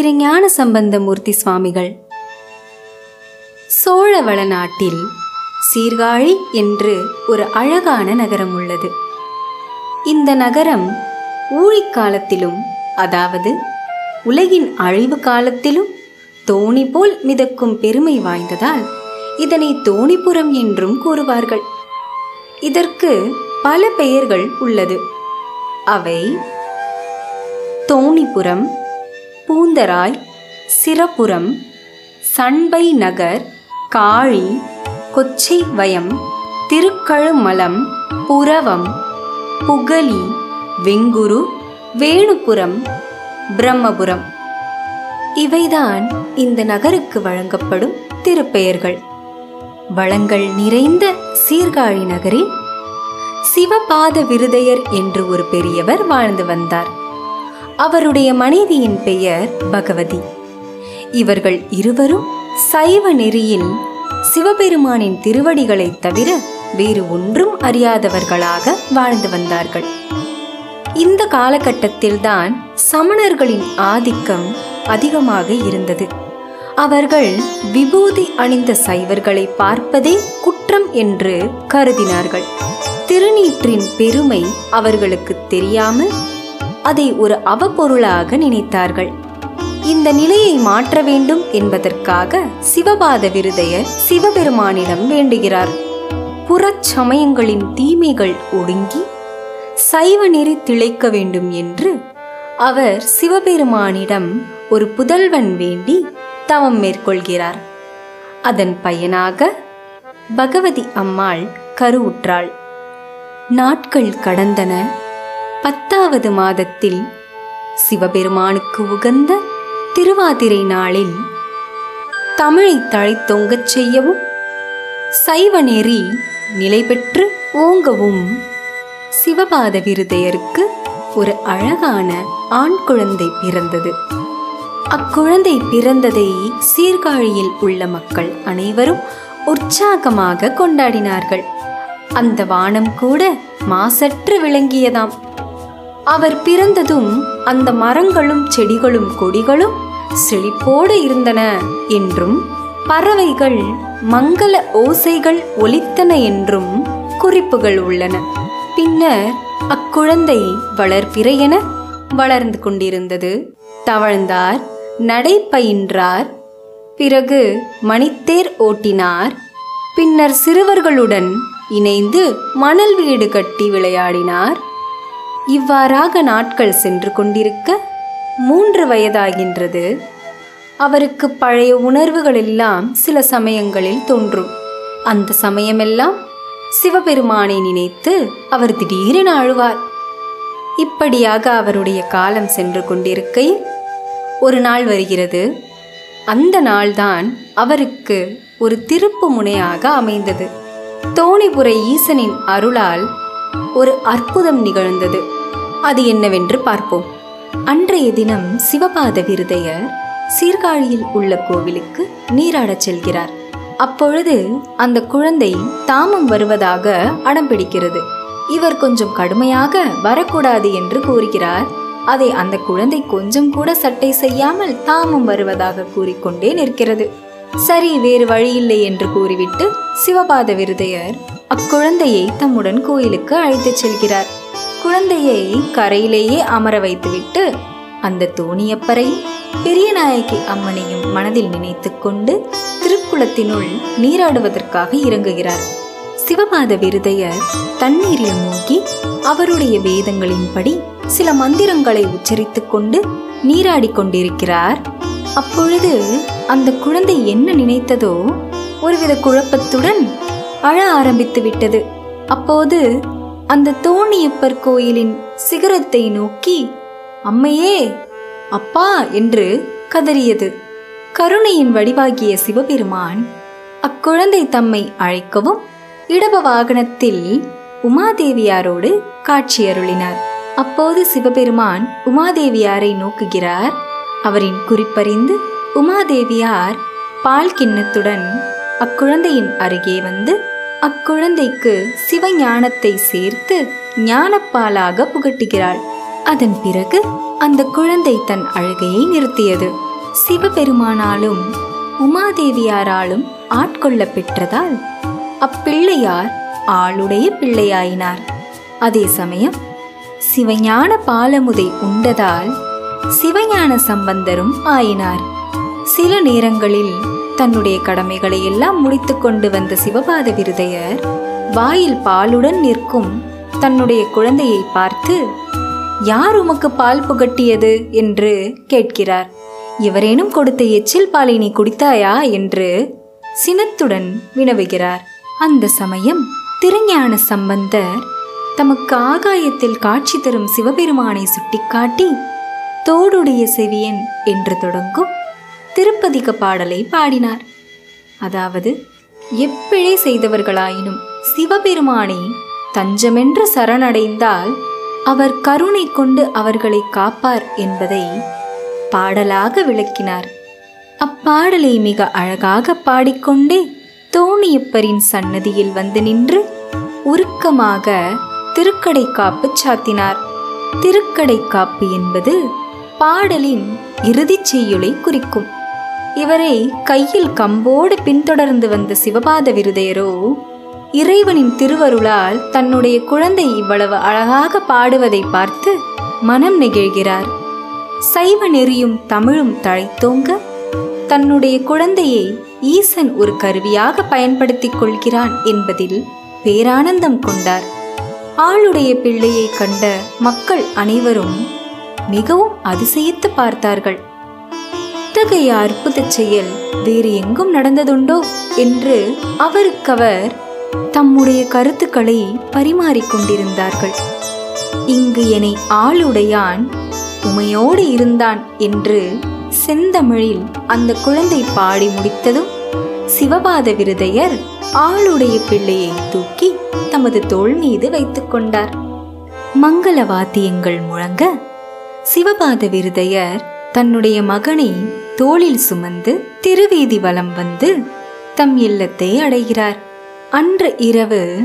திருஞான சம்பந்தமூர்த்தி சுவாமிகள். சோழவள நாட்டில் சீர்காழி என்று ஒரு அழகான நகரம் உள்ளது. இந்த நகரம் ஊழிக்காலத்திலும் அதாவது உலகின் அழிவு காலத்திலும் தோணி போல் மிதக்கும் பெருமை வாய்ந்ததால் இதனை தோணிபுரம் என்றும் கூறுவார்கள். இதற்கு பல பெயர்கள் உள்ளது. அவை தோணிபுரம் பூந்தராய் சிறப்புறம் சண்பை நகர் காழி கொச்சை வயம் திருக்கழுமலம் புரவம் புகலி வெங்குரு வேணுபுரம் பிரம்மபுரம். இவைதான் இந்த நகருக்கு வழங்கப்படும் திருப்பெயர்கள். வளங்கள் நிறைந்த சீர்காழி நகரில் சிவபாத விருதையர் என்று ஒரு பெரியவர் வாழ்ந்து வந்தார். அவருடைய மனைவியின் பெயர் பகவதி. இவர்கள் இருவரும் சைவ நெறியில் சிவபெருமானின் திருவடிகளைத் தவிர வேறு ஒன்றும் அறியாதவர்களாக வாழ்ந்து வந்தார்கள். இந்த காலகட்டத்தில்தான் சமணர்களின் ஆதிக்கம் அதிகமாக இருந்தது. அவர்கள் விபூதி அணிந்த சைவர்களை பார்ப்பதே குற்றம் என்று கருதினார்கள். திருநீற்றின் பெருமை அவர்களுக்கு தெரியாமல் அதை ஒரு அவப்பொருளாக நினைத்தார்கள். இந்த நிலையை மாற்ற வேண்டும் என்பதற்காக சிவபாத விருதையர் சிவபெருமானிடம் வேண்டுகிறார். புறச்சமயங்களின் தீமைகள் ஒடுங்கி சைவ நெறி திளைக்க வேண்டும் என்று அவர் சிவபெருமானிடம் ஒரு புதல்வன் வேண்டி தவம் மேற்கொள்கிறார். அதன் பயனாக பகவதி அம்மாள் கருவுற்றாள். நாட்கள் கடந்தன. பத்தாவது மாதத்தில் சிவபெருமானுக்கு உகந்த திருவாதிரை நாளில் தமிழை தழைத்தொங்கச் செய்யவும் சைவ நெறி நிலை பெற்று ஓங்கவும் சிவபாத விருதையருக்கு ஒரு அழகான ஆண் குழந்தை பிறந்தது. அக்குழந்தை பிறந்ததை சீர்காழியில் உள்ள மக்கள் அனைவரும் உற்சாகமாக கொண்டாடினார்கள். அந்த வானம் கூட மாசற்று விளங்கியதாம். அவர் பிறந்ததும் அந்த மரங்களும் செடிகளும் கொடிகளும் செழிப்போடு இருந்தன என்றும் பறவைகள் மங்கள ஓசைகள் ஒலித்தன என்றும் குறிப்புகள் உள்ளன. பின்னர் அக்குழந்தை வளர்பிறை என வளர்ந்து கொண்டிருந்தது. தவழ்ந்தார் நடை பயின்றார் பிறகு மணித்தேர் ஓட்டினார். பின்னர் சிறுவர்களுடன் இணைந்து மணல் வீடு கட்டி விளையாடினார். இவ்வாறாக நாட்கள் சென்று கொண்டிருக்க மூன்று வயதாகின்றது. அவருக்கு பழைய உணர்வுகள் எல்லாம் சில சமயங்களில் தோன்றும். அந்த சமயமெல்லாம் சிவபெருமானை நினைத்து அவர் திடீரென அழுவார். இப்படியாக அவருடைய காலம் சென்று கொண்டிருக்கையில் ஒரு நாள் வருகிறது. அந்த நாள்தான் அவருக்கு ஒரு திருப்பு முனையாக அமைந்தது. தோணிபுரை ஈசனின் அருளால் ஒரு அற்புதம் நிகழ்ந்தது. அது என்னவென்று பார்ப்போம். அன்றைய தினம் சிவபாத விருதையர் சீர்காழியில் உள்ள கோவிலுக்கு நீராடச் செல்கிறார். அப்பொழுது அந்த குழந்தை தாமம் வருவதாக அடம் பிடிக்கிறது. இவர் கொஞ்சம் கடுமையாக வரக்கூடாது என்று கூறுகிறார். அதை அந்த குழந்தை கொஞ்சம் கூட சட்டை செய்யாமல் தாமம் வருவதாக கூறிக்கொண்டே நிற்கிறது. சரி வேறு வழியில்லை என்று கூறிவிட்டு சிவபாத விருதையர் அக்குழந்தையை தம்முடன் கோயிலுக்கு அழைத்துச் செல்கிறார். குழந்தையை கரையிலேயே அமர வைத்துவிட்டு அந்த தோணியப்பரையும் பெரியநாயகி அம்மனையும் மனதில் நினைத்துக்கொண்டு திருக்குளத்தினுள் நீராடுவதற்காக இறங்குகிறார். சிவபாத விருதையர் தண்ணீரில் மூழ்கி அவருடைய வேதங்களின்படி சில மந்திரங்களை உச்சரித்துக் கொண்டு நீராடிக் கொண்டிருக்கிறார். அப்பொழுது அந்த குழந்தை என்ன நினைத்ததோ ஒருவித குழப்பத்துடன் அழ ஆரம்பித்து விட்டது. அப்போது அந்த தோணியப்பர் கோயிலின் சிகரத்தை நோக்கி அம்மையே அப்பா என்று கதறியது. கருணையின் வடிவாகிய சிவபெருமான் அக்குழந்தை தம்மை அழைக்கவும் இடப வாகனத்தில் உமாதேவியாரோடு காட்சியருளினார். அப்போது சிவபெருமான் உமாதேவியாரை நோக்குகிறார். அவரின் குறிப்பறிந்து உமாதேவியார் பால் கிண்ணத்துடன் அக்குழந்தையின் அருகே வந்து அக்குழந்தைக்கு சிவஞானத்தை சேர்த்து ஞானப்பாலாக புகட்டுகிறாள். அதன் பிறகு அந்த குழந்தை தன் அழுகையை நிறுத்தியது. சிவபெருமானாலும் உமாதேவியாராலும் ஆட்கொள்ள பெற்றதால் அப்பிள்ளையார் ஆளுடைய பிள்ளையாயினார். அதே சமயம் சிவஞான பாலமுதை உண்டதால் சிவஞான சம்பந்தரும் ஆயினார். சில நேரங்களில் தன்னுடைய கடமைகளை எல்லாம் முடித்து கொண்டு வந்த சிவபாத விருதையர் வாயில் பாலுடன் நிற்கும் தன்னுடைய குழந்தையை பார்த்து யார் உமக்கு பால் புகட்டியது? என்று கேட்கிறார். எவரேனும் கொடுத்த எச்சில் பாலை நீ குடித்தாயா? என்று சினத்துடன் வினவுகிறார். அந்த சமயம் திருஞான சம்பந்தர் தமக்கு ஆகாயத்தில் காட்சி தரும் சிவபெருமானை சுட்டிக்காட்டி தோடுடைய செவியன் என்று தொடங்கும் திருப்பதிக பாடலை பாடினார். அதாவது எப்பிழை செய்தவர்களாயினும் சிவபெருமானை தஞ்சமென்று சரணடைந்தால் அவர் கருணை கொண்டு அவர்களை காப்பார் என்பதை பாடலாக விளக்கினார். அப்பாடலை மிக அழகாக பாடிக்கொண்டே தோணியப்பரின் சன்னதியில் வந்து நின்று உருக்கமாக திருக்கடை காப்பு சாத்தினார். திருக்கடை காப்பு என்பது பாடலின் இறுதிச் செய்யுளை குறிக்கும். இவரை கையில் கம்போடு பின்தொடர்ந்து வந்த சிவபாத விருதையரோ இறைவனின் திருவருளால் தன்னுடைய குழந்தை இவ்வளவு அழகாக பாடுவதை பார்த்து மனம் நெகிழ்கிறார். சைவ நெறியும் தமிழும் தழைத்தோங்க தன்னுடைய குழந்தையை ஈசன் ஒரு கருவியாக பயன்படுத்திக் கொள்கிறான் என்பதில் பேரானந்தம் கொண்டார். ஆளுடைய பிள்ளையை கண்ட மக்கள் அனைவரும் மிகவும் அதிசயித்து பார்த்தார்கள். இத்தகைய அற்புதச் செயல்? வேறு எங்கும் நடந்ததுண்டோ? என்று அவருக்கவர் தம்முடைய கருத்துக்களை பரிமாறிக்கொண்டிருந்தார்கள். இங்கு என்னை ஆளுடையான் உமையோடு இருந்தான் என்று செந்தமிழில் அந்த குழந்தை பாடி முடித்ததும் சிவபாத விருதையர் ஆளுடைய பிள்ளையை தூக்கி தமது தோள் மீது வைத்துக் கொண்டார். மங்கள வாத்தியங்கள் முழங்க சிவபாத விருதையர் தன்னுடைய மகனை தோளில் சுமந்து திருவீதி வலம் வந்து தம் இல்லத்தை அடைகிறார். அன்று இரவு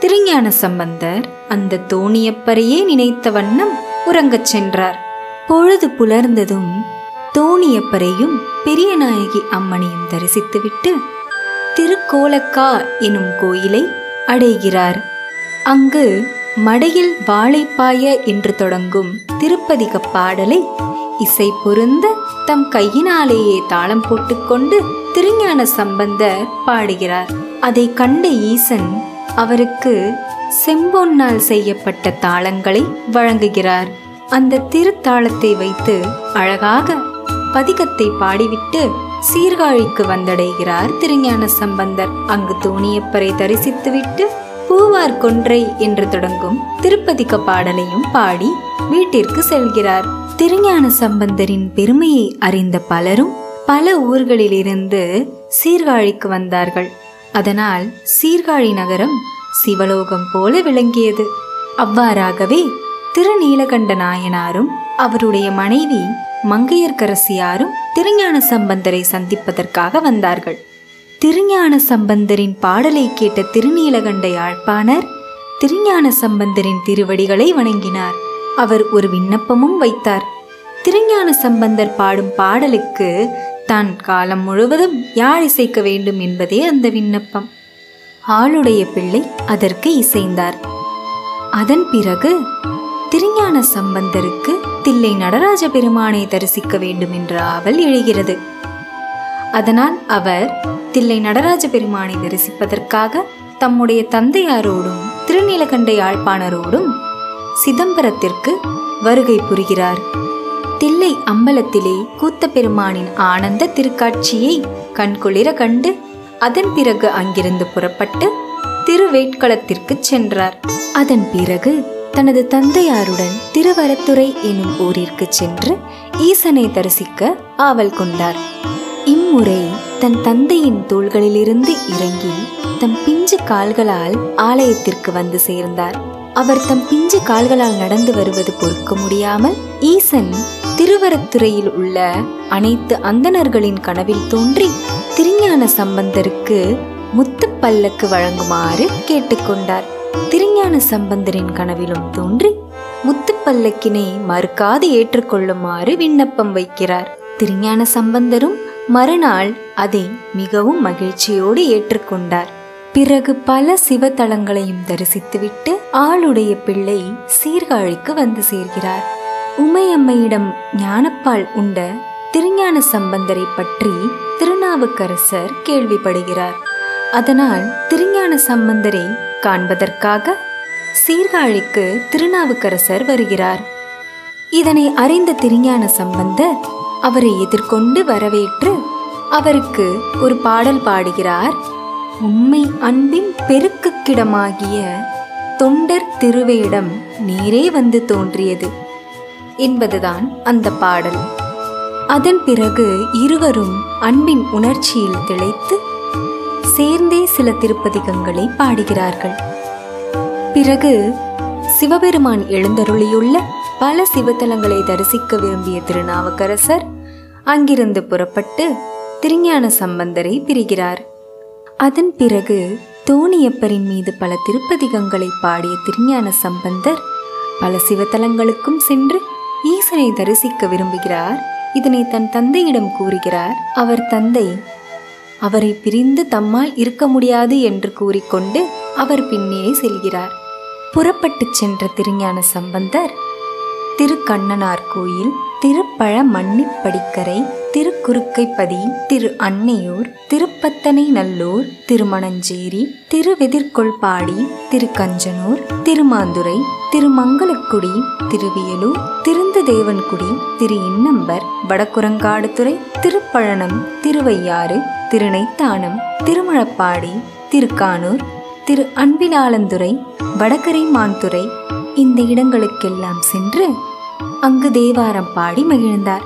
திருஞான சம்பந்தர் அந்த தோணியப்பரையே நினைத்த வண்ணம் உறங்கச் சென்றார். பொழுது புலர்ந்ததும் தோணியப்பரையும் பெரியநாயகி அம்மனையும் தரிசித்துவிட்டு திருக்கோலக்கா எனும் கோயிலை அடைகிறார். அங்கு மடையில் வாழைப்பாய என்று தொடங்கும் திருப்பதிக பாடலை இசை பொருந்த தம் கையினாலேயே தாளம் போட்டுக்கொண்டு திருஞான சம்பந்தர் பாடுகிறார். அதை கண்ட ஈசன் அவருக்கு செம்பொன்னால் செய்யப்பட்ட தாளங்களை வழங்குகிறார். அந்த திருத்தாளத்தை வைத்து அழகாக பதிகத்தை பாடிவிட்டு சீர்காழிக்கு வந்தடைகிறார் திருஞான சம்பந்தர். அங்கு தோணியப்பரை தரிசித்துவிட்டு பூவார் கொன்றை என்று தொடங்கும் திருப்பதிக பாடலையும் பாடி வீட்டிற்கு செல்கிறார். திருஞான சம்பந்தரின் பெருமையை அறிந்த பலரும் பல ஊர்களிலிருந்து சீர்காழிக்கு வந்தார்கள். அதனால் சீர்காழி நகரம் சிவலோகம் போல விளங்கியது. அவ்வாறாகவே திருநீலகண்ட நாயனாரும் அவருடைய மனைவி மங்கையர்க்கரசியாரும் திருஞான சம்பந்தரை சந்திப்பதற்காக வந்தார்கள். திருஞான சம்பந்தரின் பாடலை கேட்ட திருநீலகண்ட யாழ்ப்பாணர் திருஞான சம்பந்தரின் திருவடிகளை வணங்கினார். அவர் ஒரு விண்ணப்பமும் வைத்தார். திருஞான சம்பந்தர் பாடும் பாடலுக்கு தான் காலம் முழுவதும் யாழ் இசைக்க வேண்டும் என்பதே அந்த விண்ணப்பம். ஆளுடைய பிள்ளை அதற்கு இசைந்தார். அதன் பிறகு திருஞான சம்பந்தருக்கு தில்லை நடராஜ பெருமானை தரிசிக்க வேண்டும் என்ற ஆவல் எழுகிறது. அதனால் அவர் தில்லை நடராஜ பெருமானை தரிசிப்பதற்காக தம்முடைய தந்தையாரோடும் திருநீலகண்ட யாழ்ப்பாணரோடும் சிதம்பரத்திற்கு வருகை புரிகிறார். தில்லை அம்பலத்திலே கூத்த பெருமானின் ஆனந்த திருக்காட்சியை கண்குளிர கண்டு அதன் பிறகு அங்கிருந்து புறப்பட்டு திருவேட்களத்திற்கு சென்றார். அதன் பிறகு தனது தந்தையாருடன் திருவரத்துறை எனும் ஊரிற்கு சென்று ஈசனை தரிசிக்க ஆவல் கொண்டார். இம்முறை தன் தந்தையின் தோள்களிலிருந்து இறங்கி தம் பிஞ்சு கால்களால் ஆலயத்திற்கு வந்து சேர்ந்தார். அவர் தம் பிஞ்சு கால்களால் நடந்து வருவது பொறுக்க முடியாமல் ஈசன் திருவரத்துறையில் உள்ள அனைத்து அந்தணர்களின் கனவில் தோன்றி திருஞான சம்பந்தருக்கு முத்து பல்லக்கு வழங்குமாறு கேட்டுக்கொண்டார். திருஞான சம்பந்தரின் கனவிலும் தோன்றி முத்து பல்லக்கினை மறுக்காது ஏற்றுக்கொள்ளுமாறு விண்ணப்பம் வைக்கிறார். திருஞான சம்பந்தரும் மறுநாள் அதை மிகவும் மகிழ்ச்சியோடு ஏற்றுக்கொண்டார். பிறகு பல சிவத்தலங்களையும் தரிசித்துவிட்டு ஆளுடைய பிள்ளை சீர்காழிக்கு வந்து சேர்கிறார். உமையம்மையிடம் ஞானப்பால் உண்ட திருஞான சம்பந்தரை பற்றி திருநாவுக்கரசர் கேள்விப்படுகிறார். அதனால் திருஞான சம்பந்தரை காண்பதற்காக சீர்காழிக்கு திருநாவுக்கரசர் வருகிறார். இதனை அறிந்த திருஞான சம்பந்தர் அவரை எதிர்கொண்டு வரவேற்று அவருக்கு ஒரு பாடல் பாடுகிறார். உண்மை அன்பின் பெருக்குக்கிடமாகிய தொண்டர் திருவேடம் நேரே வந்து தோன்றியது என்பதுதான் அந்த பாடல். அதன் பிறகு இருவரும் அன்பின் உணர்ச்சியில் திளைத்து சேர்ந்தே சில திருப்பதிகங்களை பாடுகிறார்கள். பிறகு சிவபெருமான் எழுந்தருளியுள்ள பல சிவத்தலங்களை தரிசிக்க விரும்பிய திருநாவுக்கரசர் அங்கிருந்து புறப்பட்டு திருஞான சம்பந்தரை பிரிகிறார். அதன் பிறகு தோணியப்பரின் மீது பல திருப்பதிகங்களை பாடிய திருஞான சம்பந்தர் பல சிவத்தலங்களுக்கும் சென்று ஈசனை தரிசிக்க விரும்புகிறார். இதனை தன் தந்தையிடம் கூறுகிறார். அவர் தந்தை அவரை பிரிந்து தம்மால் இருக்க முடியாது என்று கூறிக்கொண்டு அவர் பின்னே செல்கிறார். புறப்பட்டுச் சென்ற திருஞான சம்பந்தர் திருக்கண்ணனார் கோயில் திருப்பழ மன்னிப்படிக்கரை திருக்குறுக்கைப்பதி திரு அன்னையூர் திருப்பத்தனை நல்லூர் திருமணஞ்சேரி திருவெதிர்கொள்பாடி திருக்கஞ்சனூர் திருமாந்துரை திருமங்கலக்குடி திருவியலூர் திருந்ததேவன்குடி திரு இன்னம்பர் வடக்குரங்காடுதுறை திருப்பழனம் திருவையாறு திருநைத்தானம் திருமழப்பாடி திருக்கானூர் திரு அன்பிலாளந்துறை வடகரை மான்துறை இந்த இடங்களுக்கெல்லாம் சென்று அங்கு தேவாரம் பாடி மகிழ்ந்தார்.